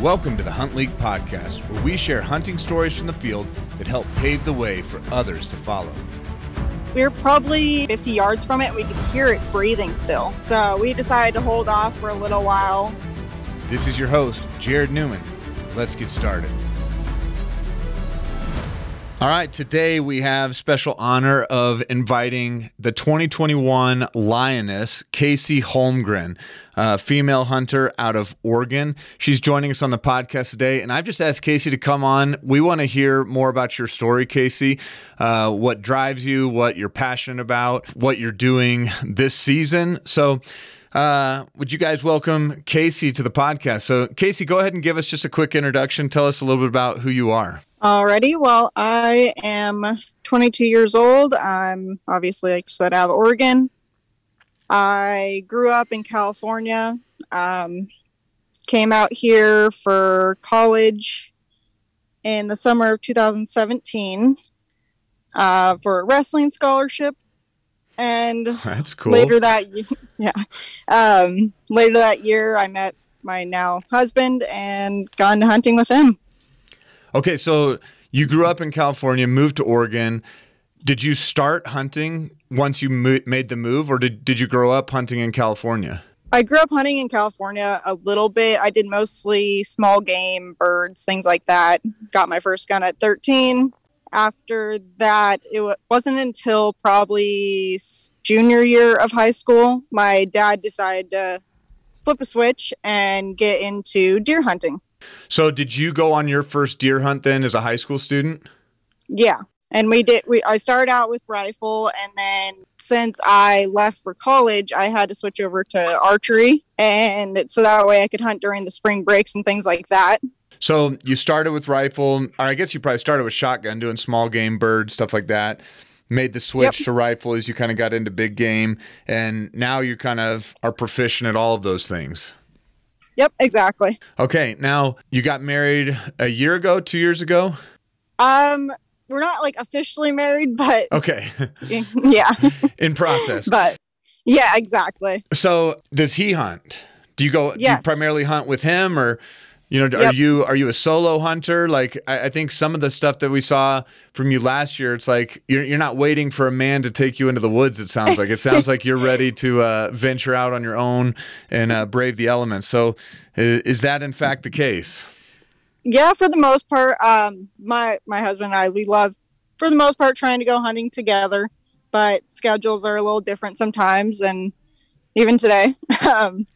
Welcome to the Hunt League podcast, where we share hunting stories from the field that help pave the way for others to follow. We were probably 50 yards from it. We could hear it breathing still. So we decided to hold off for a little while. This is your host, Jared Newman. Let's get started. All right, today we have special honor of inviting the 2021 Lioness, Kayce Holmgren, a female hunter out of Oregon. She's joining us on the podcast today, and I've just asked Kayce to come on. We want to hear more about your story, Kayce, uh, what drives you, what you're passionate about, what you're doing this season. So, uh, would you guys welcome Kayce to the podcast? So, Kayce, go ahead and give us just a quick introduction. Tell us a little bit about who you are. Alrighty. Well, I am 22 years old. I'm obviously, like I said, out of Oregon. I grew up in California. Um, came out here for college in the summer of 2017 uh, for a wrestling scholarship. And That's cool. later that yeah, um, later that year, I met my now husband and gone hunting with him. Okay, so you grew up in California, moved to Oregon. Did you start hunting once you mo- made the move, or did, did you grow up hunting in California? I grew up hunting in California a little bit. I did mostly small game, birds, things like that. Got my first gun at 13. After that, it wa- wasn't until probably junior year of high school, my dad decided to flip a switch and get into deer hunting. So, did you go on your first deer hunt then as a high school student? Yeah. And we did we I started out with rifle and then since I left for college, I had to switch over to archery and so that way I could hunt during the spring breaks and things like that. So, you started with rifle, or I guess you probably started with shotgun, doing small game, bird, stuff like that. Made the switch Yep. to rifle as you kind of got into big game, and now you kind of are proficient at all of those things. Yep, exactly. Okay, now you got married a year ago, two years ago. Um we're not like officially married, but Okay, yeah. in process. but yeah, exactly. So does he hunt? Do you go do you primarily hunt with him or you know are you are you a solo hunter? Like I, I think some of the stuff that we saw from you last year, it's like you're you're not waiting for a man to take you into the woods, it sounds like. It sounds like you're ready to uh, venture out on your own and uh, brave the elements. So i- is that in fact the case? Yeah, for the most part, um my my husband and I we love for the most part trying to go hunting together, but schedules are a little different sometimes and even today. um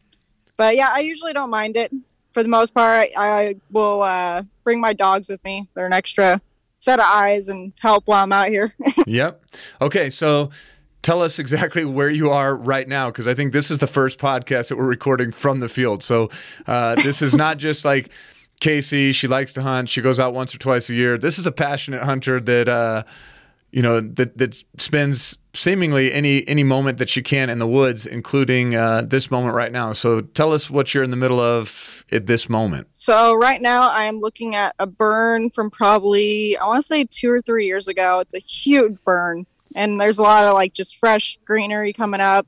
but yeah, I usually don't mind it. For the most part, I, will uh bring my dogs with me. They're an extra set of eyes and help while I'm out here. Yep. Okay, so tell us exactly where you are right now because I think this is the first podcast that we're recording from the field. So uh, this is not just like Kayce. She likes to hunt. She goes out once or twice a year. This is a passionate hunter that uh, you know that that spends seemingly any any moment that you can in the woods, including uh, this moment right now. So tell us what you're in the middle of at this moment. So right now I am looking at a burn from probably I want to say 2 or 3 years ago. It's a huge burn and there's a lot of like just fresh greenery coming up.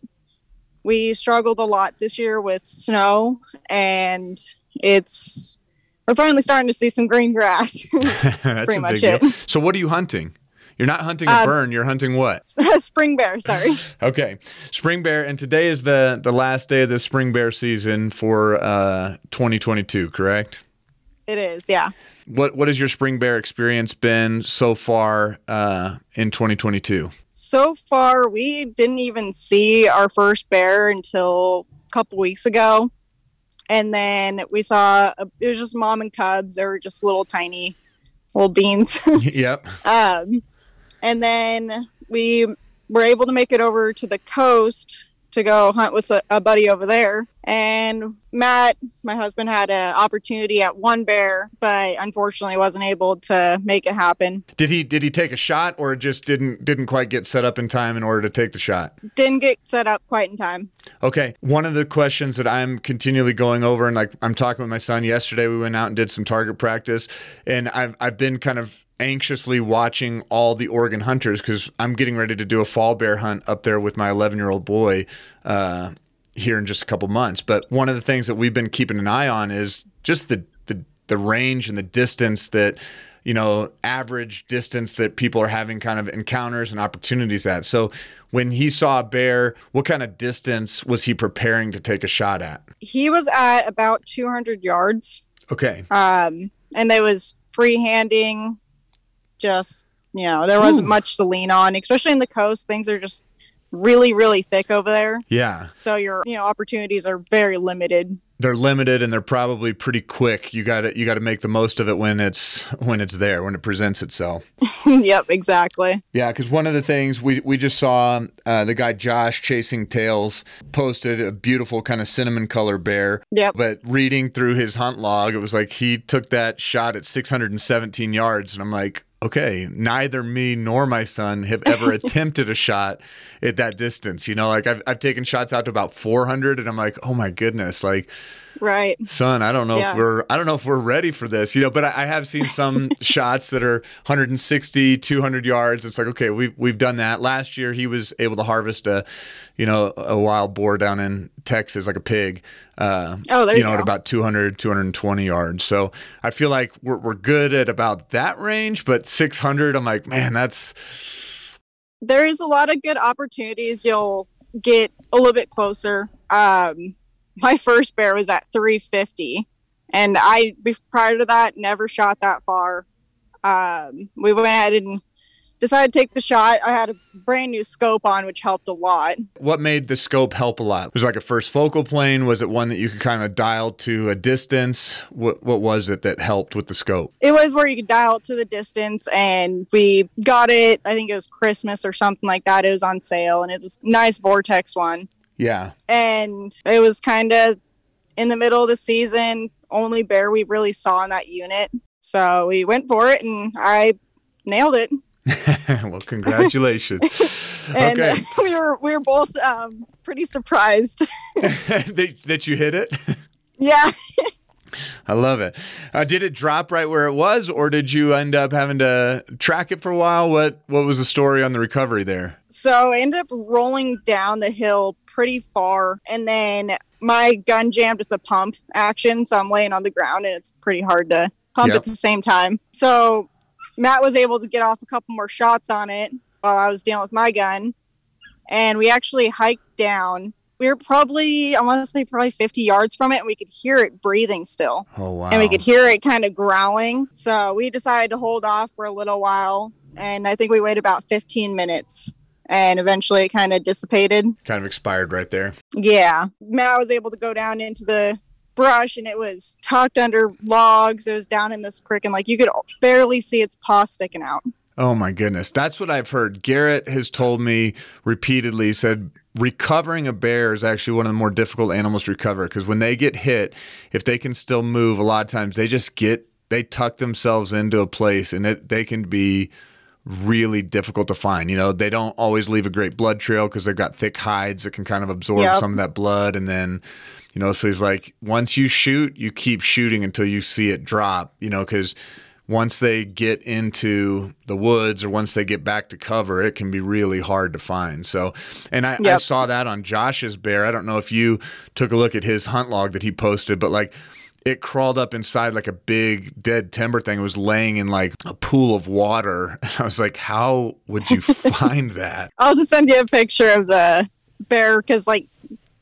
We struggled a lot this year with snow and it's we're finally starting to see some green grass. That's Pretty much big deal. it. So what are you hunting? You're not hunting a Uh, burn. You're hunting what? Spring bear, sorry. Okay, spring bear, and today is the the last day of the spring bear season for uh, 2022. Correct? It is, yeah. What what has your spring bear experience been so far uh, in 2022? So far, we didn't even see our first bear until a couple weeks ago. And then we saw a, it was just mom and cubs. They were just little tiny little beans. yep. um, and then we were able to make it over to the coast to go hunt with a, a buddy over there. And Matt, my husband, had an opportunity at one bear, but unfortunately wasn't able to make it happen. Did he did he take a shot or just didn't didn't quite get set up in time in order to take the shot? Didn't get set up quite in time. Okay. One of the questions that I'm continually going over, and like I'm talking with my son yesterday, we went out and did some target practice, and I've I've been kind of anxiously watching all the Oregon hunters because I'm getting ready to do a fall bear hunt up there with my 11 year old boy uh, here in just a couple months. But one of the things that we've been keeping an eye on is just the the the range and the distance that you know average distance that people are having kind of encounters and opportunities at. So when he saw a bear, what kind of distance was he preparing to take a shot at? He was at about 200 yards. Okay. Um, and there was free handing, just you know, there wasn't Ooh. much to lean on, especially in the coast. Things are just really, really thick over there. Yeah. So your you know opportunities are very limited. They're limited and they're probably pretty quick. You got to you got to make the most of it when it's when it's there, when it presents itself. yep, exactly. Yeah, because one of the things we we just saw uh, the guy Josh chasing tails posted a beautiful kind of cinnamon color bear. Yep. But reading through his hunt log, it was like he took that shot at 617 yards, and I'm like, okay, neither me nor my son have ever attempted a shot at that distance. You know, like I've I've taken shots out to about 400, and I'm like, oh my goodness, like Right. son i don't know Yeah. if we're i don't know if we're ready for this you know but i, I have seen some shots that are 160 200 yards it's like okay we've, we've done that last year he was able to harvest a you know a wild boar down in texas like a pig uh, Oh, there you you know at about 200 220 yards so i feel like we're, we're good at about that range but 600 i'm like man that's there is a lot of good opportunities. You'll get a little bit closer. Um, my first bear was at 350, and I prior to that never shot that far. Um, we went ahead and decided to take the shot. I had a brand new scope on, which helped a lot. what made the scope help a lot was it like a first focal plane was it one that you could kind of dial to a distance what, what was it that helped with the scope It was where you could dial to the distance, and we got it. I think it was Christmas or something like that. It was on sale, and it was a nice Vortex one. Yeah and it was kind of in the middle of the season only bear we really saw in that unit so we went for it and i nailed it well, congratulations. and okay, we were we were both um, pretty surprised that, that you hit it. yeah I love it. Uh, did it drop right where it was, or did you end up having to track it for a while? What What was the story on the recovery there? So i ended up rolling down the hill pretty far and then my gun jammed with the pump action so i'm laying on the ground and it's pretty hard to pump Yep. at the same time so matt was able to get off a couple more shots on it while i was dealing with my gun and we actually hiked down we were probably i want to say probably 50 yards from it and we could hear it breathing still Oh wow! and we could hear it kind of growling. So we decided to hold off for a little while, and I think we waited about 15 minutes, and eventually it kind of dissipated. kind of expired right there. Yeah, Matt was able to go down into the brush, and it was tucked under logs. It was down in this creek, and like you could barely see its paw sticking out. Oh my goodness. That's what I've heard. Garrett has told me repeatedly said recovering a bear is actually one of the more difficult animals to recover because when they get hit, if they can still move, a lot of times they just get they tuck themselves into a place and it they can be really difficult to find. You know, they don't always leave a great blood trail because they've got thick hides that can kind of absorb Yep. some of that blood and then you know, so he's like, once you shoot, you keep shooting until you see it drop, you know, because once they get into the woods or once they get back to cover, it can be really hard to find. So, and I, I saw that on Josh's bear. I don't know if you took a look at his hunt log that he posted, but like it crawled up inside like a big dead timber thing. It was laying in like a pool of water. And I was like, how would you find that? I'll just send you a picture of the bear because, like,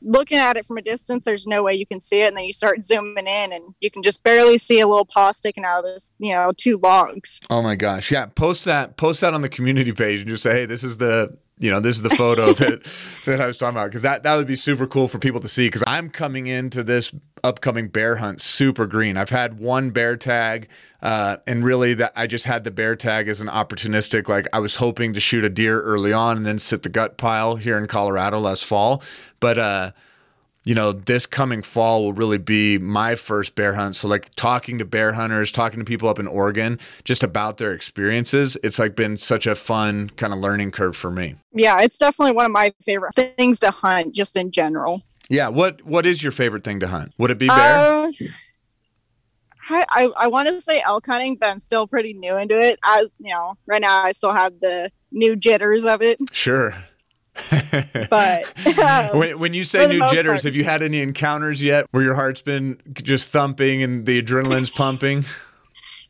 looking at it from a distance, there's no way you can see it, and then you start zooming in, and you can just barely see a little paw sticking out of this, you know, two logs. Oh my gosh. Yeah. Post that, post that on the community page and just say, hey, this is the, you know, this is the photo that, that I was talking about. Cause that, that would be super cool for people to see. Cause I'm coming into this upcoming bear hunt super green. I've had one bear tag, uh, and really that I just had the bear tag as an opportunistic, like I was hoping to shoot a deer early on and then sit the gut pile here in Colorado last fall. But, uh, you know, this coming fall will really be my first bear hunt. So, like talking to bear hunters, talking to people up in Oregon just about their experiences, it's like been such a fun kind of learning curve for me. Yeah, it's definitely one of my favorite things to hunt, just in general. Yeah. What What is your favorite thing to hunt? Would it be bear? Uh, I, I, I want to say elk hunting, but I'm still pretty new into it. As you know, right now I still have the new jitters of it. sure. But um, when, when you say new jitters, part. have you had any encounters yet where your heart's been just thumping and the adrenaline's pumping?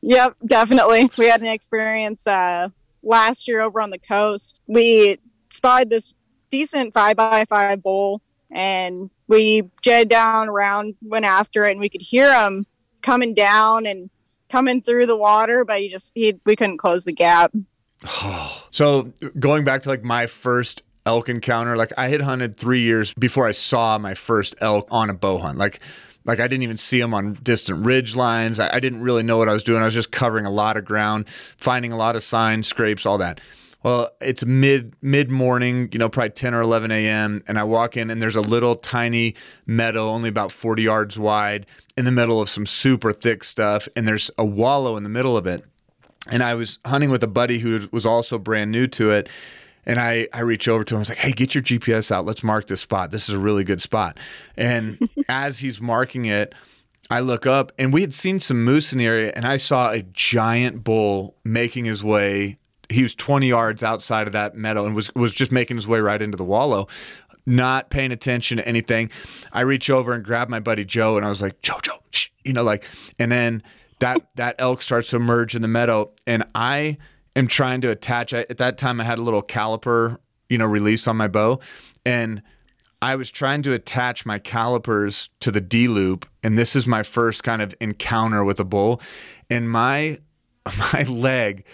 Yep, definitely. We had an experience uh, last year over on the coast. We spotted this decent five by five bull, and we jetted down around, went after it, and we could hear him coming down and coming through the water, but he just he we couldn't close the gap. So going back to like my first elk encounter, like I had hunted three years before I saw my first elk on a bow hunt. Like like I didn't even see them on distant ridge lines. I, I didn't really know what I was doing. I was just covering a lot of ground, finding a lot of signs, scrapes, all that. Well, it's mid mid morning, you know, probably 10 or 11 a.m. And I walk in and there's a little tiny meadow, only about 40 yards wide, in the middle of some super thick stuff. And there's a wallow in the middle of it and I was hunting with a buddy who was also brand new to it. And I, I reach over to him. I was like, hey, get your GPS out. Let's mark this spot. This is a really good spot. And as he's marking it, I look up and we had seen some moose in the area and I saw a giant bull making his way. He was 20 yards outside of that meadow and was, was just making his way right into the wallow, not paying attention to anything. I reach over and grab my buddy Joe and I was like, Joe, Joe, shh, you know, like, and then that that elk starts to emerge in the meadow and i am trying to attach I, at that time i had a little caliper you know release on my bow and i was trying to attach my calipers to the d loop and this is my first kind of encounter with a bull and my my leg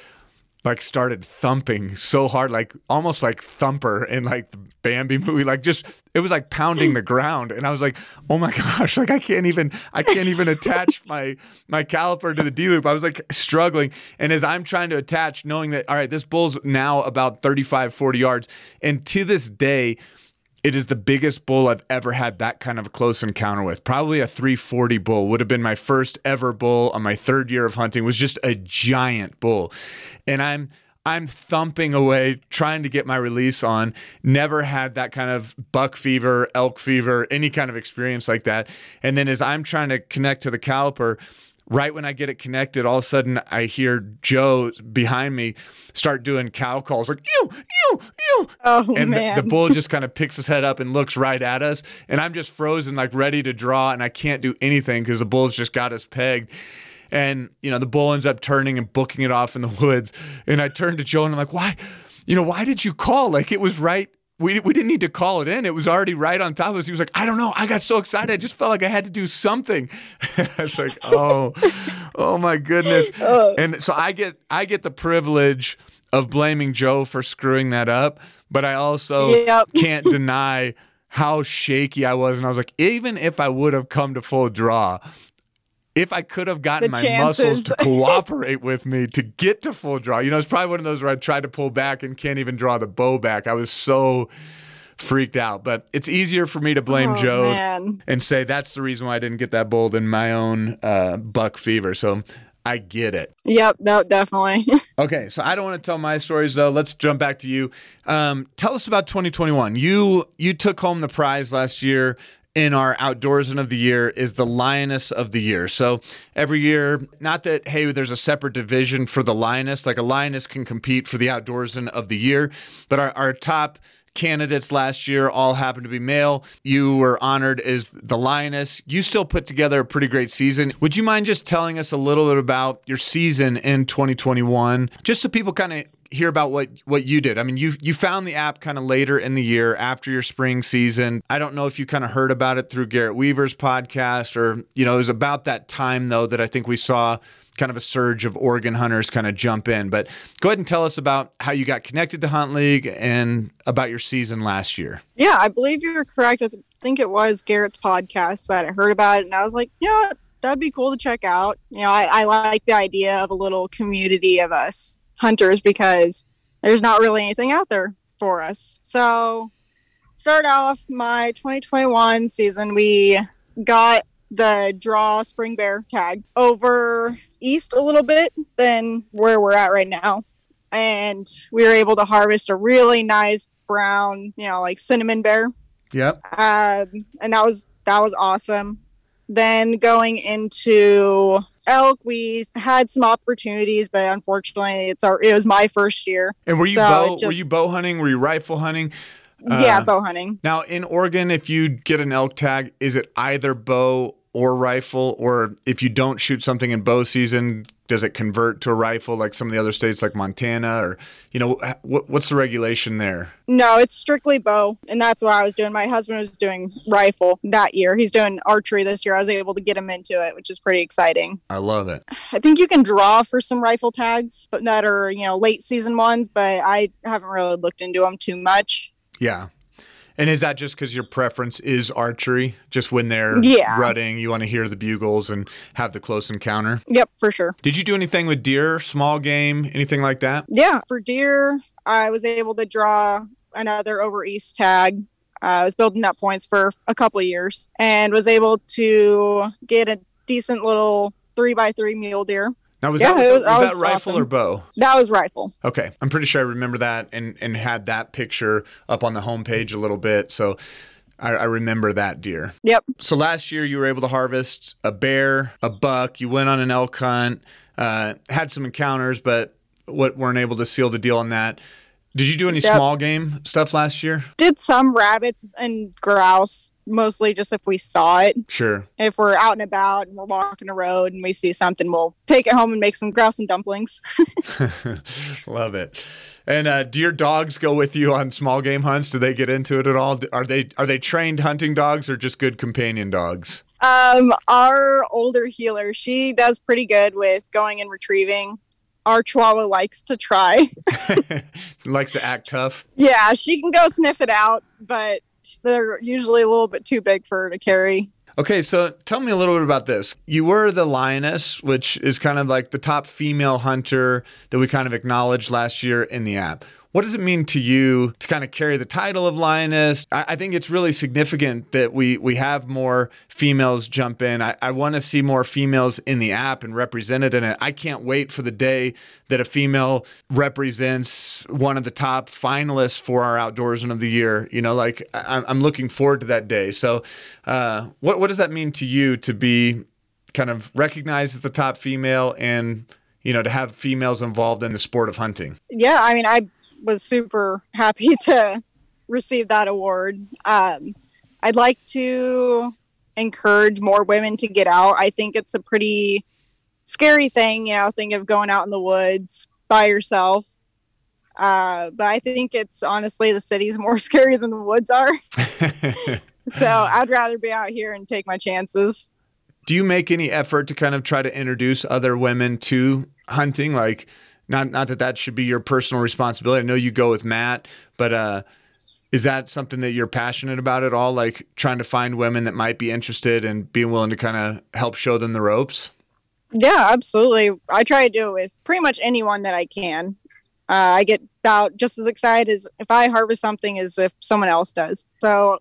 like started thumping so hard, like almost like Thumper in like the Bambi movie, like just it was like pounding the ground, and I was like, oh my gosh, like I can't even I can't even attach my my caliper to the D loop. I was like struggling, and as I'm trying to attach, knowing that all right, this bull's now about 35, 40 yards, and to this day. It is the biggest bull I've ever had that kind of a close encounter with. Probably a 340 bull would have been my first ever bull on my third year of hunting. Was just a giant bull, and I'm I'm thumping away trying to get my release on. Never had that kind of buck fever, elk fever, any kind of experience like that. And then as I'm trying to connect to the caliper, right when I get it connected, all of a sudden I hear Joe behind me start doing cow calls like ew, ew, ew. Oh And the, man, the bull just kind of picks his head up and looks right at us. And I'm just frozen, like ready to draw, and I can't do anything because the bull's just got us pegged. And, you know, the bull ends up turning and booking it off in the woods. And I turn to Joe and I'm like, why, you know, why did you call? Like it was right. We, we didn't need to call it in. It was already right on top of us. He was like, I don't know. I got so excited. I just felt like I had to do something. I was like, oh, oh my goodness. Oh. And so I get I get the privilege of blaming Joe for screwing that up, but I also Yep. can't deny how shaky I was. And I was like, even if I would have come to full draw, if I could have gotten The my muscles to cooperate with me to get to full draw, you know, it's probably one of those where I tried to pull back and can't even draw the bow back. I was so freaked out. But it's easier for me to blame Oh, Joe man. and say that's the reason why I didn't get that bull than my own uh, buck fever. So I get it. Yep, no, definitely. Okay, so I don't want to tell my stories though. Let's jump back to you. Um, tell us about 2021. You you took home the prize last year in our outdoorsman of the year is the lioness of the year. So every year, not that hey, there's a separate division for the lioness. Like a lioness can compete for the outdoorsman of the year, but our, our top candidates last year all happened to be male. You were honored as the lioness. You still put together a pretty great season. Would you mind just telling us a little bit about your season in 2021, just so people kind of hear about what what you did? I mean, you you found the app kind of later in the year after your spring season. I don't know if you kind of heard about it through Garrett Weaver's podcast or you know it was about that time though that I think we saw kind of a surge of Oregon hunters kind of jump in. But go ahead and tell us about how you got connected to Hunt League and about your season last year. yeah, I believe you're correct. I think it was Garrett's podcast that I heard about it, and I was like, what? that'd be cool to check out. You know, I, I like the idea of a little community of us hunters because there's not really anything out there for us. So, start off my 2021 season, we got the draw spring bear tag over east a little bit than where we're at right now. And we were able to harvest a really nice brown, you know, like cinnamon bear. Yep. Um, and that was that was awesome. Then going into elk, we had some opportunities, but unfortunately, it's our it was my first year. And were you So bow? it were you bow hunting? Were you rifle hunting? yeah, Uh, bow hunting. Now, in Oregon, if you get an elk tag, is it either bow or rifle? Or if you don't shoot something in bow season, does it convert to a rifle like some of the other states like Montana? Or, you know, what, what's the regulation there? No, it's strictly bow, and that's what I was doing. My husband was doing rifle that year. He's doing archery this year. I was able to get him into it, which is pretty exciting. I love it. I think you can draw for some rifle tags but that are, you know, late season ones, but I haven't really looked into them too much. Yeah. And is that just because your preference is archery? Just when they're Yeah. rutting, you want to hear the bugles and have the close encounter? Yep, for sure. Did you do anything with deer, small game, anything like that? Yeah, for deer, I was able to draw another over east tag. Uh, I was building up points for a couple of years and was able to get a decent little three by three mule deer. Now, was Yeah, that, was was- that was rifle awesome. or bow? That was rifle. Okay, I'm pretty sure I remember that and and had that picture up on the homepage a little bit. So I, I remember that deer. Yep. So last year you were able to harvest a bear, a buck. You went on an elk hunt, uh, had some encounters, but what weren't able to seal the deal on that. Did you do any Yep. small game stuff last year? Did some rabbits and grouse, mostly just if we saw it. Sure. If we're out and about and we're walking a road and we see something, we'll take it home and make some grouse and dumplings. Love it. And uh, do your dogs go with you on small game hunts? Do they get into it at all? Are they are they trained hunting dogs or just good companion dogs? Um, our older heeler, she does pretty good with going and retrieving. Our Chihuahua likes to try. Likes to act tough. yeah, she can go sniff it out, but they're usually a little bit too big for her to carry. Okay, so tell me a little bit about this. You were the lioness, which is kind of like the top female hunter that we kind of acknowledged last year in the app. What does it mean to you to kind of carry the title of lioness? I, I think it's really significant that we we have more females jump in. I, I want to see more females in the app and represented in it. I can't wait for the day that a female represents one of the top finalists for our outdoorsman of the year. You know, like I, I'm looking forward to that day. So, uh, what what does that mean to you to be kind of recognized as the top female and you know to have females involved in the sport of hunting? Yeah, I mean, I was super happy to receive that award. Um, I'd like to encourage more women to get out. I think it's a pretty scary thing, you know, think of going out in the woods by yourself. Uh, but I think it's honestly the city's more scary than the woods are. So I'd rather be out here and take my chances. Do you make any effort to kind of try to introduce other women to hunting? Like, not not that that should be your personal responsibility. I know you go with Matt, but uh, is that something that you're passionate about at all? Like trying to find women that might be interested and being willing to kind of help show them the ropes. Yeah, absolutely. I try to do it with pretty much anyone that I can. Uh, I get about just as excited as if I harvest something as if someone else does. So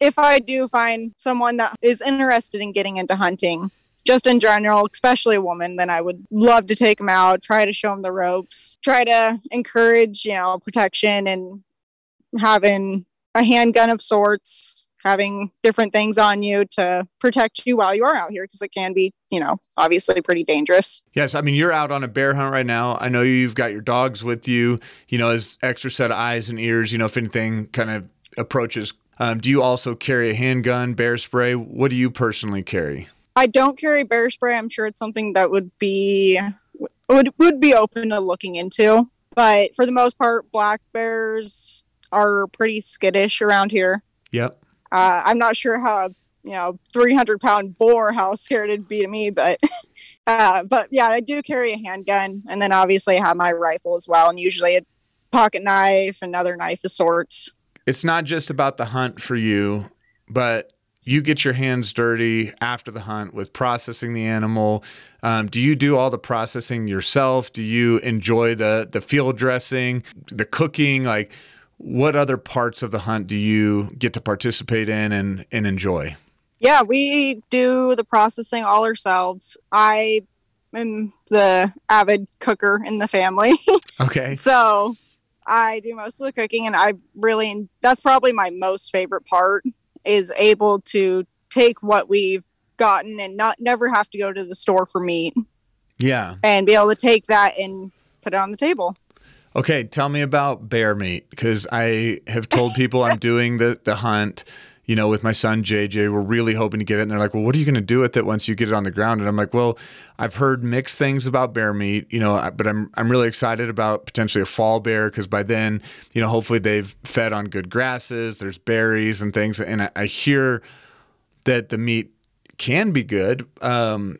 if I do find someone that is interested in getting into hunting, just in general, especially a woman, then I would love to take them out, try to show them the ropes, try to encourage, you know, protection and having a handgun of sorts, having different things on you to protect you while you are out here because it can be, you know, obviously pretty dangerous. Yes, I mean you're out on a bear hunt right now. I know you've got your dogs with you. You know, as extra set of eyes and ears. You know, if anything kind of approaches. Um, do you also carry a handgun, bear spray? What do you personally carry? I don't carry bear spray. I'm sure it's something that would be would would be open to looking into. But for the most part, black bears are pretty skittish around here. Yep. Uh, I'm not sure how you know 300 pound boar how scared it'd be to me, but uh, but yeah, I do carry a handgun, and then obviously I have my rifle as well, and usually a pocket knife, another knife of sorts. It's not just about the hunt for you, but you get your hands dirty after the hunt with processing the animal. Um, do you do all the processing yourself? Do you enjoy the the field dressing, the cooking? Like, what other parts of the hunt do you get to participate in and and enjoy? Yeah, we do the processing all ourselves. I am the avid cooker in the family. Okay. so I do most of the cooking and I really that's probably my most favorite part is able to take what we've gotten and not never have to go to the store for meat Yeah. and be able to take that and put it on the table. Okay, tell me about bear meat because I have told people I'm doing the the hunt. You know, with my son JJ, we're really hoping to get it. And they're like, "Well, what are you going to do with it once you get it on the ground?" And I'm like, "Well, I've heard mixed things about bear meat, you know, but I'm I'm really excited about potentially a fall bear because by then, you know, hopefully they've fed on good grasses. There's berries and things, and I, I hear that the meat can be good. Um,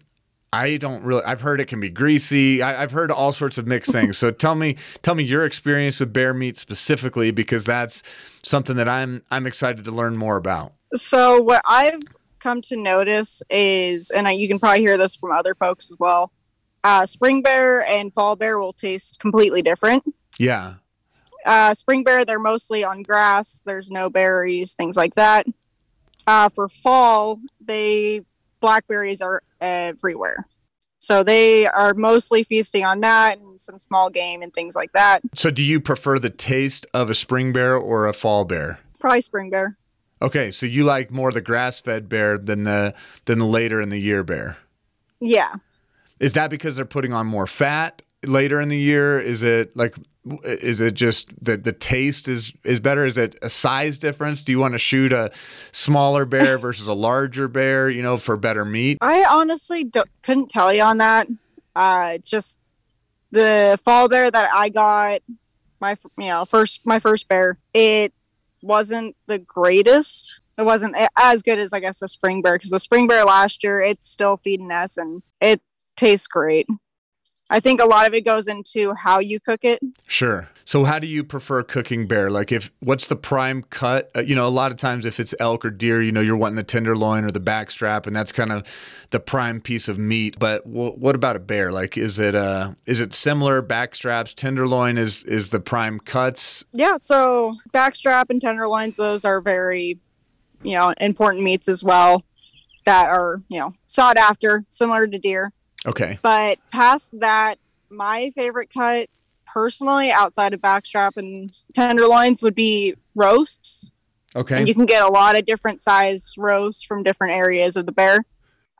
I don't really. I've heard it can be greasy. I, have heard all sorts of mixed things. So tell me, tell me your experience with bear meat specifically, because that's something that I'm I'm excited to learn more about. So what I've come to notice is, and I, you can probably hear this from other folks as well. Uh, spring bear and fall bear will taste completely different. Yeah. Uh, spring bear, they're mostly on grass. There's no berries, things like that. Uh, for fall, they blackberries are everywhere. So they are mostly feasting on that and some small game and things like that. So do you prefer the taste of a spring bear or a fall bear? Probably spring bear. Okay, so you like more the grass-fed bear than the than the later in the year bear. Yeah. Is that because they're putting on more fat later in the year? Is it like is it just that the taste is is better? Is it a size difference? Do you want to shoot a smaller bear versus a larger bear you know for better meat? I honestly couldn't tell you on that. Uh just the fall bear that i got my you know first my first bear it wasn't the greatest. It wasn't as good as i guess the spring bear because the spring bear last year it's still feeding us and it tastes great I think a lot of it goes into how you cook it. Sure. So how do you prefer cooking bear? Like if what's the prime cut? Uh, you know, a lot of times if it's elk or deer, you know, you're wanting the tenderloin or the backstrap and that's kind of the prime piece of meat. But w- what about a bear? Like is it uh is it similar backstraps, tenderloin is is the prime cuts? Yeah, so backstrap and tenderloins those are very you know, important meats as well that are, you know, sought after, similar to deer. Okay. But past that, my favorite cut personally outside of backstrap and tenderloins would be roasts. Okay. And you can get a lot of different sized roasts from different areas of the bear.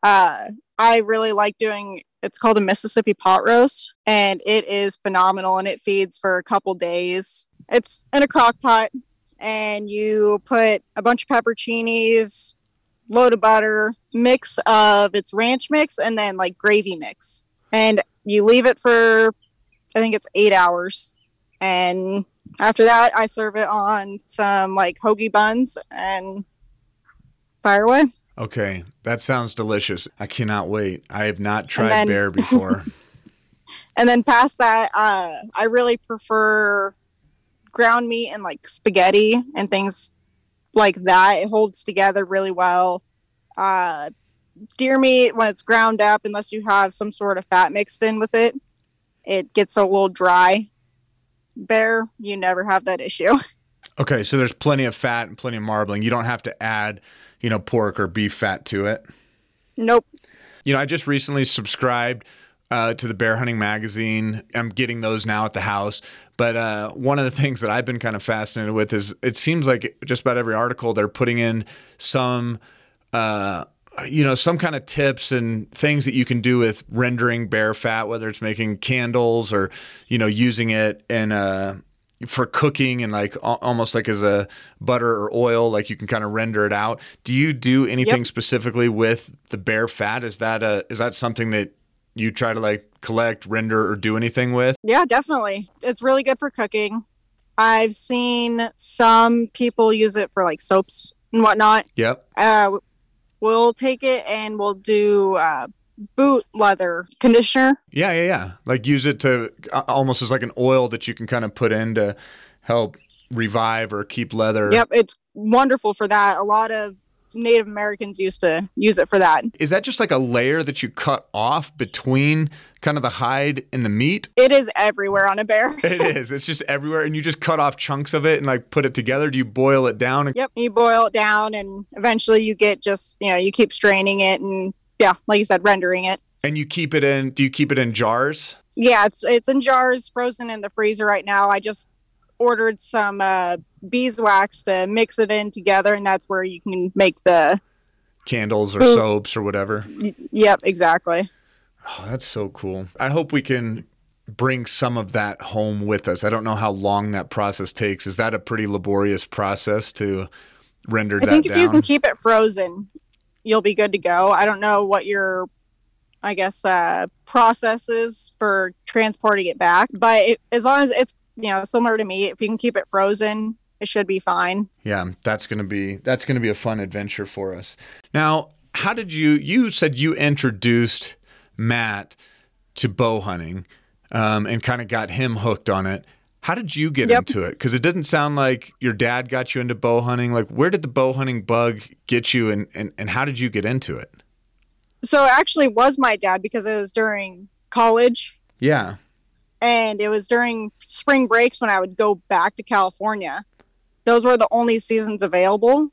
Uh, I really like doing it's called a Mississippi pot roast and it is phenomenal and it feeds for a couple days. It's in a crock pot and you put a bunch of pepperoncinis, load of butter, mix of its ranch mix, and then like gravy mix. And you leave it for, I think it's eight hours. And after that, I serve it on some like hoagie buns and fire away. Okay, that sounds delicious. I cannot wait. I have not tried then, bear before. and then past that, uh, I really prefer ground meat and like spaghetti and things like that. It holds together really well. Uh, deer meat, when it's ground up, unless you have some sort of fat mixed in with it, it gets a little dry. Bear, you never have that issue. Okay, so there's plenty of fat and plenty of marbling. You don't have to add, you know, pork or beef fat to it. Nope. You know, I just recently subscribed uh, to the Bear Hunting Magazine. I'm getting those now at the house. But uh, one of the things that I've been kind of fascinated with is it seems like just about every article they're putting in some. Uh, you know some kind of tips and things that you can do with rendering bear fat whether it's making candles or you know using it in uh for cooking and like almost like as a butter or oil like you can kind of render it out do you do anything yep. specifically with the bear fat is that a is that something that you try to like collect, render, or do anything with? Yeah, definitely. It's really good for cooking. I've seen some people use it for like soaps and whatnot. Yep. Uh, we'll take it and we'll do uh, boot leather conditioner. Yeah, yeah, yeah. Like use it to uh, almost as like an oil that you can kind of put in to help revive or keep leather. Yep, it's wonderful for that. A lot of Native Americans used to use it for that. Is that just like a layer that you cut off between kind of the hide and the meat? It is everywhere on a bear. it is. It's just everywhere. And you just cut off chunks of it and like put it together. Do you boil it down? Yep. You boil it down and eventually you get just, you know, you keep straining it and yeah, like you said, rendering it. And you keep it in, do you keep it in jars? Yeah, it's it's in jars, frozen in the freezer right now. I just ordered some uh, beeswax to mix it in together, and that's where you can make the candles or Ooh. soaps or whatever. Y- yep, exactly. Oh, that's so cool. I hope we can bring some of that home with us. I don't know how long that process takes. Is that a pretty laborious process to render that? I think if down? you can keep it frozen, you'll be good to go. I don't know what your, I guess, uh, process is for transporting it back, but it, as long as it's you know similar to me, if you can keep it frozen, it should be fine. Yeah, that's gonna be that's gonna be a fun adventure for us. Now, how did you? You said you introduced Matt to bow hunting, um, and kind of got him hooked on it. How did you get Yep. into it? Because it didn't sound like your dad got you into bow hunting. Like, where did the bow hunting bug get you, and and, and how did you get into it? So it actually was my dad because it was during college Yeah, and it was during spring breaks when I would go back to California. Those were the only seasons available.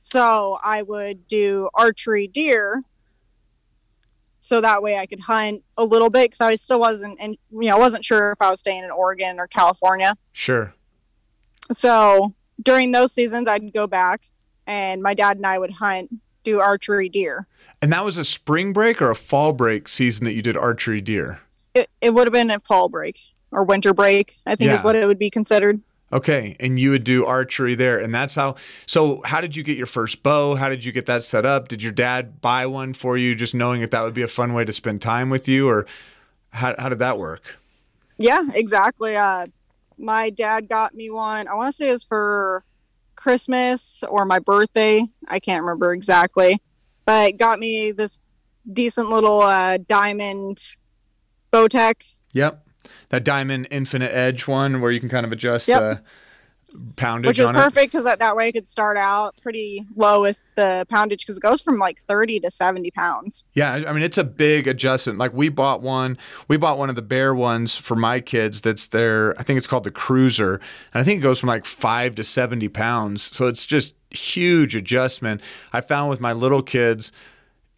So I would do archery deer. So that way I could hunt a little bit because I still wasn't, and you know, I wasn't sure if I was staying in Oregon or California. sure. So during those seasons, I'd go back, and my dad and I would hunt, do archery deer. And that was a spring break or a fall break season that you did archery deer. It, it would have been a fall break or winter break, I think is what it would be considered. Okay, and you would do archery there, and that's how. So, how did you get your first bow? How did you get that set up? Did your dad buy one for you, just knowing that that would be a fun way to spend time with you, or how how did that work? Yeah, exactly. Uh, my dad got me one. I want to say it was for Christmas or my birthday. I can't remember exactly, but got me this decent little uh, diamond Bowtech. Yep, that diamond infinite edge one where you can kind of adjust Yep. the poundage which is perfect because that, that way I could start out pretty low with the poundage because it goes from like 30 to 70 pounds. Yeah, I mean it's a big adjustment. Like we bought one, we bought one of the bear ones for my kids. That's their, I think it's called the Cruiser, and I think it goes from like five to seventy pounds. So it's just huge adjustment. I found with my little kids,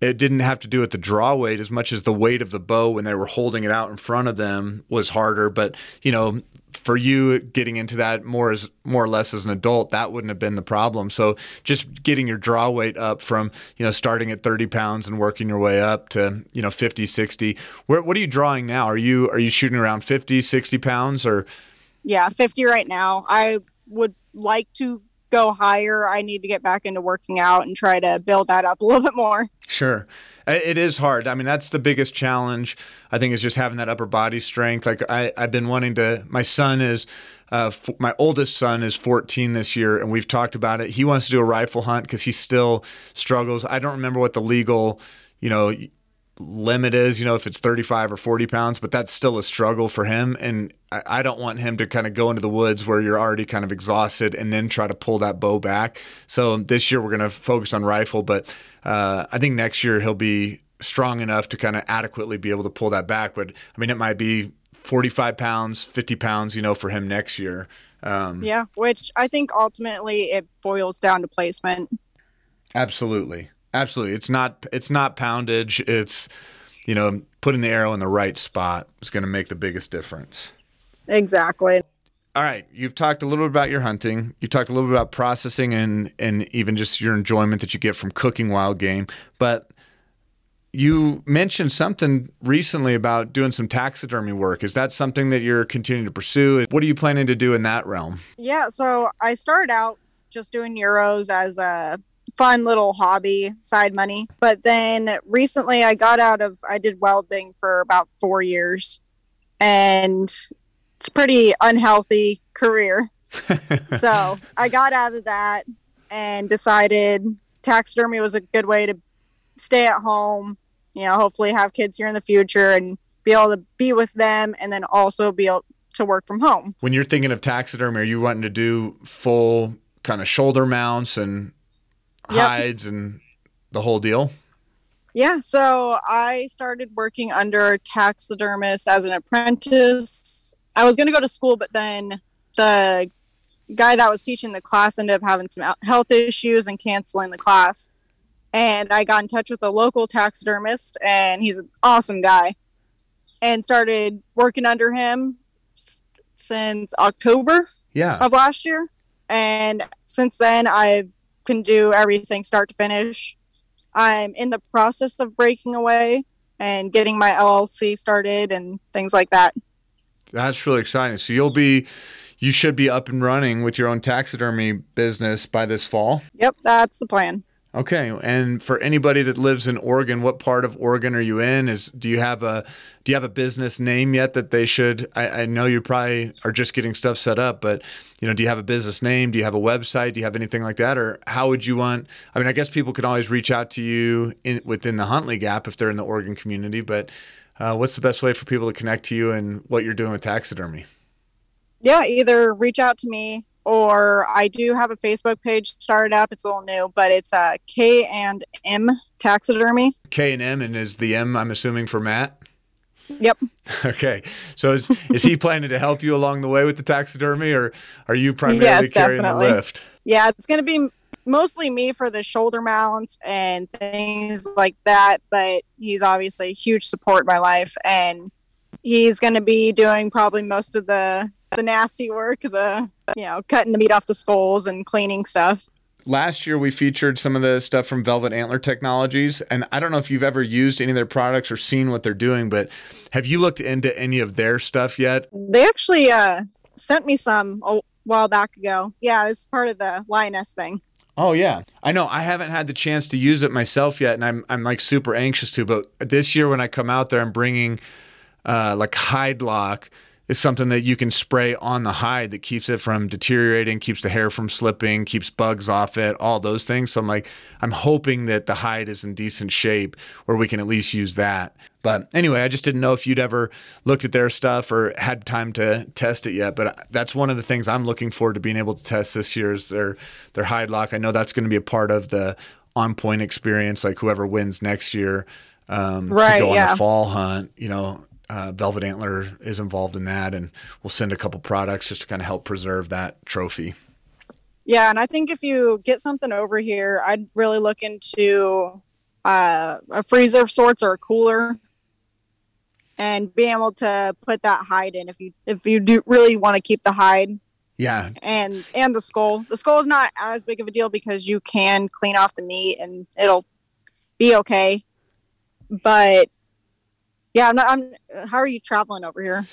it didn't have to do with the draw weight as much as the weight of the bow when they were holding it out in front of them was harder. But you know, for you getting into that more as more or less as an adult, that wouldn't have been the problem. So just getting your draw weight up from you know starting at 30 pounds and working your way up to you know 50, 60. Where, what are you drawing now? Are you are you shooting around 50, 60 pounds or Yeah, 50 right now. I would like to go higher. I need to get back into working out and try to build that up a little bit more. Sure. It is hard. I mean, that's the biggest challenge, I think, is just having that upper body strength. Like, I, I've been wanting to, my son is, uh, f- my oldest son is 14 this year, and we've talked about it. He wants to do a rifle hunt because he still struggles. I don't remember what the legal, you know, limit is, you know, if it's 35 or 40 pounds, but that's still a struggle for him. And I, I don't want him to kind of go into the woods where you're already kind of exhausted and then try to pull that bow back. So this year we're going to focus on rifle, but uh, I think next year he'll be strong enough to kind of adequately be able to pull that back. But I mean, it might be 45 pounds, 50 pounds, you know, for him next year. Um, Yeah, which I think ultimately it boils down to placement. Absolutely. Absolutely. It's not it's not poundage. It's you know, putting the arrow in the right spot is going to make the biggest difference. Exactly. All right, you've talked a little bit about your hunting. You talked a little bit about processing and and even just your enjoyment that you get from cooking wild game, but you mentioned something recently about doing some taxidermy work. Is that something that you're continuing to pursue? What are you planning to do in that realm? Yeah, so I started out just doing euros as a fun little hobby, side money. But then recently I got out of I did welding for about 4 years and it's a pretty unhealthy career. so, I got out of that and decided taxidermy was a good way to stay at home, you know, hopefully have kids here in the future and be able to be with them and then also be able to work from home. When you're thinking of taxidermy, are you wanting to do full kind of shoulder mounts and Yep. hides and the whole deal? Yeah, so I started working under a taxidermist as an apprentice. I was going to go to school, but then the guy that was teaching the class ended up having some health issues and canceling the class. And I got in touch with a local taxidermist, and he's an awesome guy, and started working under him since October Yeah. of last year. And since then, I can do everything start to finish. I'm in the process of breaking away and getting my LLC started and things like that. That's really exciting. So you'll be, you should be up and running with your own taxidermy business by this fall. Yep, that's the plan. Okay, and for anybody that lives in Oregon, what part of Oregon are you in? Is do you have a do you have a business name yet that they should? I, I, know you probably are just getting stuff set up, but you know, do you have a business name? Do you have a website? Do you have anything like that, or how would you want? I mean, I guess people can always reach out to you in, within the Hunt League app if they're in the Oregon community, but uh, what's the best way for people to connect to you and what you're doing with taxidermy? Yeah, either reach out to me or I do have a Facebook page started up. It's a little new, but it's uh, K and M Taxidermy. K and M, and is the M I'm assuming for Matt? Yep. Okay. So is is he planning to help you along the way with the taxidermy, or are you primarily yes, carrying definitely. the lift? Yeah, it's going to be mostly me for the shoulder mounts and things like that. But he's obviously a huge support in my life, and he's going to be doing probably most of the the nasty work, the you know, cutting the meat off the skulls and cleaning stuff. Last year, we featured some of the stuff from Velvet Antler Technologies. And I don't know if you've ever used any of their products or seen what they're doing, but have you looked into any of their stuff yet? They actually uh, sent me some a while back ago. Yeah, it was part of the Lioness thing. Oh yeah, I know. I haven't had the chance to use it myself yet, and I'm I'm like super anxious to. But this year, when I come out there, I'm bringing uh, like Hidelock is something that you can spray on the hide that keeps it from deteriorating, keeps the hair from slipping, keeps bugs off it, all those things. So I'm like, I'm hoping that the hide is in decent shape where we can at least use that. But anyway, I just didn't know if you'd ever looked at their stuff or had time to test it yet. But that's one of the things I'm looking forward to being able to test this year is their their Hidelock. I know that's going to be a part of the on point experience, like whoever wins next year um, right, to go yeah. on the fall hunt. You know, uh, Velvet Antler is involved in that, and we'll send a couple products just to kind of help preserve that trophy. Yeah, and I think if you get something over here, I'd really look into uh, a freezer of sorts or a cooler, and being able to put that hide in if you if you do really want to keep the hide. Yeah, and and the skull. The skull is not as big of a deal because you can clean off the meat and it'll be okay. But yeah, I'm, not, I'm. How are you traveling over here?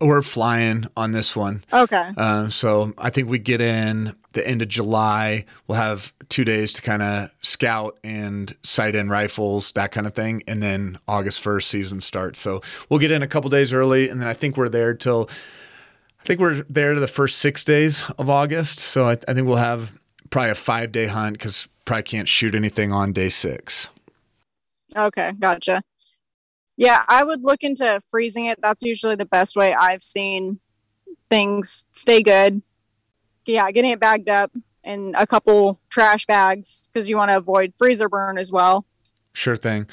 We're flying on this one. Okay. Uh, so I think we get in the end of July. We'll have two days to kind of scout and sight in rifles, that kind of thing, and then August first season starts. So we'll get in a couple days early, and then I think we're there till. I think we're there to the first six days of August. So I, I think we'll have probably a five day hunt because probably can't shoot anything on day six. Okay, gotcha. Yeah, I would look into freezing it. That's usually the best way I've seen things stay good. Yeah, getting it bagged up in a couple trash bags because you want to avoid freezer burn as well. Sure thing.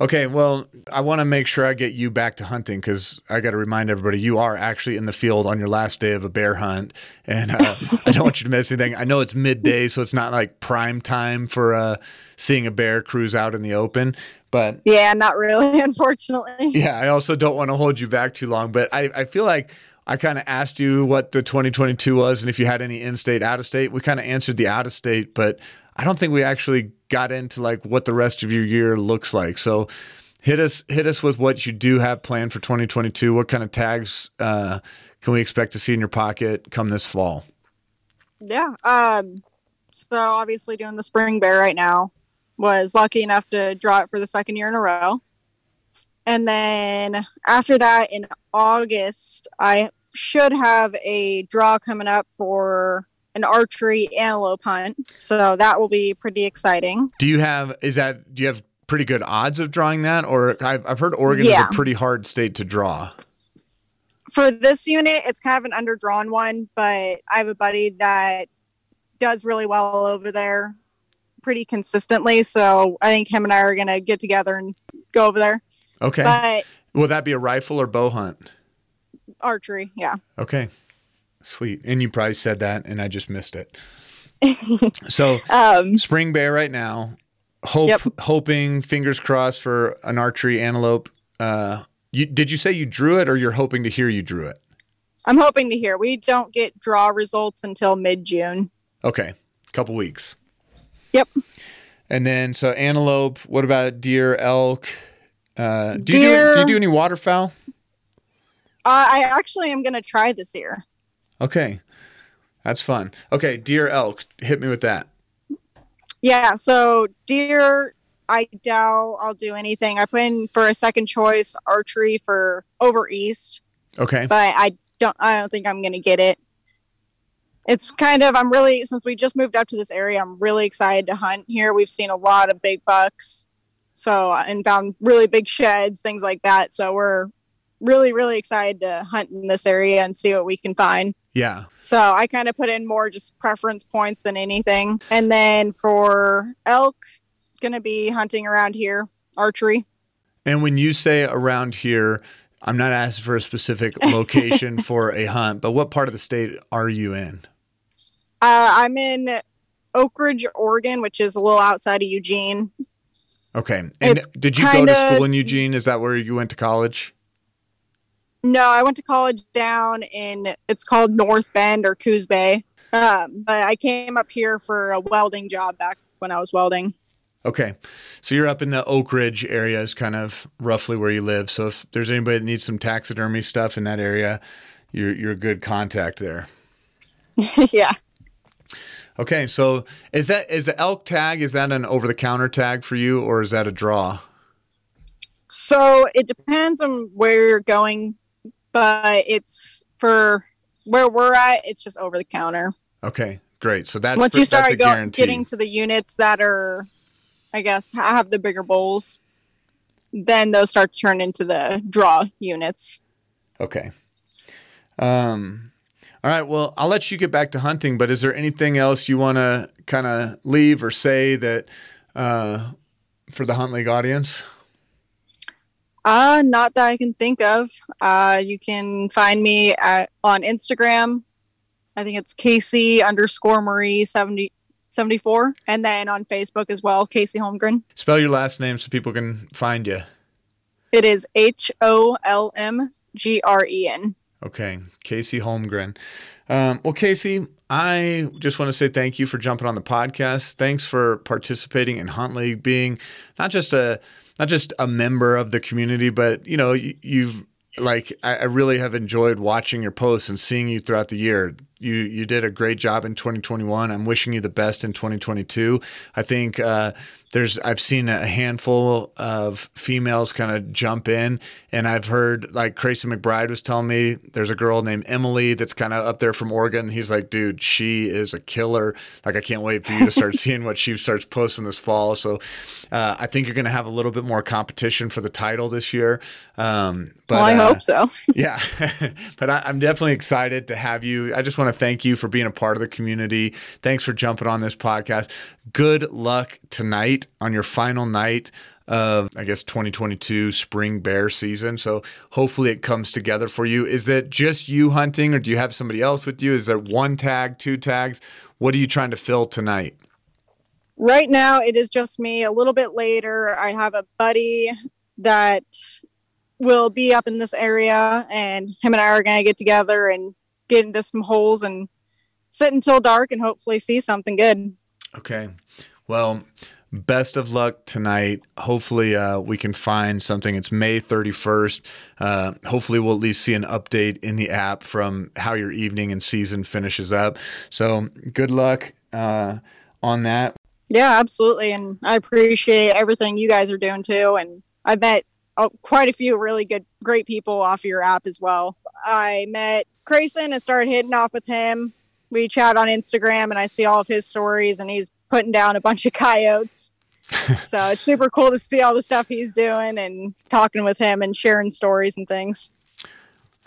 Okay, well, I want to make sure I get you back to hunting because I got to remind everybody you are actually in the field on your last day of a bear hunt, and uh, I don't want you to miss anything. I know it's midday, so it's not like prime time for uh, seeing a bear cruise out in the open. But yeah, not really, unfortunately. Yeah, I also don't want to hold you back too long, but I, I feel like I kind of asked you what the 2022 was and if you had any in state, out of state. We kind of answered the out of state, but I don't think we actually got into like what the rest of your year looks like. So hit us hit us with what you do have planned for 2022. What kind of tags uh, can we expect to see in your pocket come this fall? Yeah. Um, so obviously doing the spring bear right now was lucky enough to draw it for the second year in a row. And then after that, in August, I should have a draw coming up for an archery antelope hunt. So that will be pretty exciting. Do you have, is that, do you have pretty good odds of drawing that? Or I've, I've heard Oregon yeah. is a pretty hard state to draw. For this unit, it's kind of an underdrawn one, but I have a buddy that does really well over there pretty consistently. So I think him and I are going to get together and go over there. Okay. But will that be a rifle or bow hunt? Archery, yeah. Okay. Sweet. And you probably said that and I just missed it. so um, spring bear right now. Hope yep. hoping fingers crossed for an archery antelope. Uh you did you say you drew it or you're hoping to hear you drew it? I'm hoping to hear. We don't get draw results until mid June. Okay. a Couple weeks. Yep. And then so antelope, what about deer, elk? Uh, do, you do, do you do any waterfowl? Uh, I actually am going to try this year. Okay. That's fun. Okay, deer elk. Hit me with that. Yeah, so deer, I doubt I'll do anything. I put in for a second choice archery for over east. Okay. But I don't I don't think I'm gonna get it. It's kind of I'm really since we just moved up to this area, I'm really excited to hunt here. We've seen a lot of big bucks. So uh, and found really big sheds, things like that. So we're really, really excited to hunt in this area and see what we can find. Yeah. So I kind of put in more just preference points than anything. And then for elk, going to be hunting around here, archery. And when you say around here, I'm not asking for a specific location for a hunt, but what part of the state are you in? Uh, I'm in Oakridge, Oregon, which is a little outside of Eugene. Okay. And it's did you kinda, go to school in Eugene? Is that where you went to college? No, I went to college down in it's called North Bend or Coos Bay. Um, but I came up here for a welding job back when I was welding. Okay. So you're up in the Oakridge area is kind of roughly where you live. So if there's anybody that needs some taxidermy stuff in that area, you're you're a good contact there. yeah. Okay, so is that is the elk tag is that an over the counter tag for you or is that a draw? So it depends on where you're going but it's for where we're at. It's just over the counter. Okay, great. So that's once you start go, getting to the units that are, I guess, I have the bigger bowls, then those start to turn into the draw units. Okay. Um. All right. Well, I'll let you get back to hunting. But is there anything else you want to kind of leave or say that uh, for the Hunt League audience? Uh, not that I can think of. Uh, you can find me at, on Instagram. I think it's Kayce underscore Marie 70, 74. And then on Facebook as well, Kayce Holmgren. Spell your last name so people can find you. It is H O L M G R E N. Okay. Kayce Holmgren. Um, well, Kayce, I just want to say thank you for jumping on the podcast. Thanks for participating in Hunt League, being not just a not just a member of the community, but you know, you, you've like I, I really have enjoyed watching your posts and seeing you throughout the year. You you did a great job in 2021. I'm wishing you the best in 2022. I think uh, there's I've seen a handful of females kind of jump in, and I've heard like Tracy McBride was telling me there's a girl named Emily that's kind of up there from Oregon. He's like, dude, she is a killer. Like I can't wait for you to start seeing what she starts posting this fall. So uh, I think you're going to have a little bit more competition for the title this year. Um, but well, I uh, hope so. yeah, but I, I'm definitely excited to have you. I just want to thank you for being a part of the community. Thanks for jumping on this podcast. Good luck tonight on your final night of I guess 2022 spring bear season. So hopefully it comes together for you. Is it just you hunting or do you have somebody else with you? Is there one tag, two tags? What are you trying to fill tonight? Right now it is just me. A little bit later I have a buddy that will be up in this area and him and I are going to get together and get into some holes and sit until dark and hopefully see something good. Okay. Well, best of luck tonight. Hopefully, uh, we can find something. It's May 31st. Uh, hopefully, we'll at least see an update in the app from how your evening and season finishes up. So, good luck uh, on that. Yeah, absolutely. And I appreciate everything you guys are doing too. And I met oh, quite a few really good, great people off your app as well. I met Grayson and started hitting off with him. We chat on Instagram and I see all of his stories and he's putting down a bunch of coyotes. so it's super cool to see all the stuff he's doing and talking with him and sharing stories and things.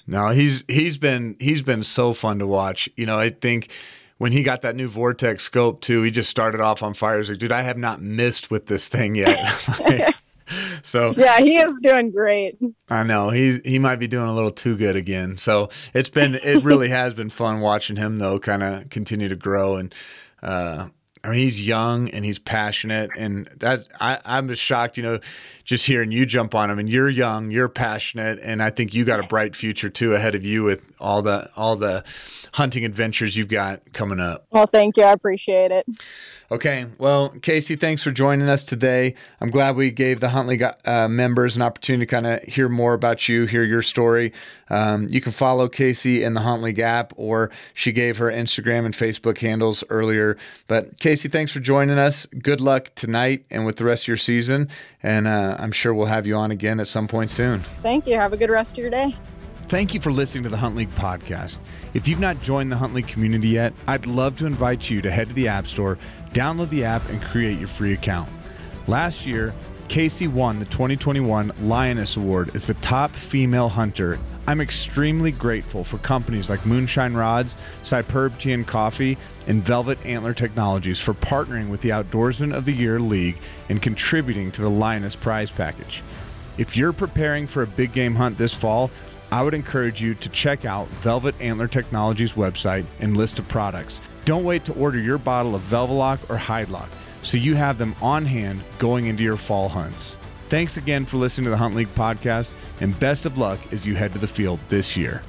No, he's he's been he's been so fun to watch. You know, I think when he got that new Vortex scope too, he just started off on fire. He's like, dude, I have not missed with this thing yet. like, so yeah, he is doing great. I know he he might be doing a little too good again. So it's been it really has been fun watching him though, kind of continue to grow and. Uh, I mean, he's young and he's passionate, and that I, I'm just shocked, you know, just hearing you jump on him. And you're young, you're passionate, and I think you got a bright future too ahead of you with all the all the hunting adventures you've got coming up. Well, thank you, I appreciate it. Okay, well, Kayce, thanks for joining us today. I'm glad we gave the Hunt League uh, members an opportunity to kind of hear more about you, hear your story. Um, you can follow Kayce in the Hunt League app, or she gave her Instagram and Facebook handles earlier. But Kayce, thanks for joining us. Good luck tonight and with the rest of your season. And uh, I'm sure we'll have you on again at some point soon. Thank you. Have a good rest of your day. Thank you for listening to the Hunt League podcast. If you've not joined the Hunt League community yet, I'd love to invite you to head to the App Store, download the app, and create your free account. Last year, Kayce won the 2021 Lioness Award as the top female hunter. I'm extremely grateful for companies like Moonshine Rods, Superb Tea and Coffee, and Velvet Antler Technologies for partnering with the Outdoorsman of the Year League and contributing to the Lioness prize package. If you're preparing for a big game hunt this fall, I would encourage you to check out Velvet Antler Technologies website and list of products. Don't wait to order your bottle of Velvelock or Hidelock so you have them on hand going into your fall hunts. Thanks again for listening to the Hunt League podcast, and best of luck as you head to the field this year.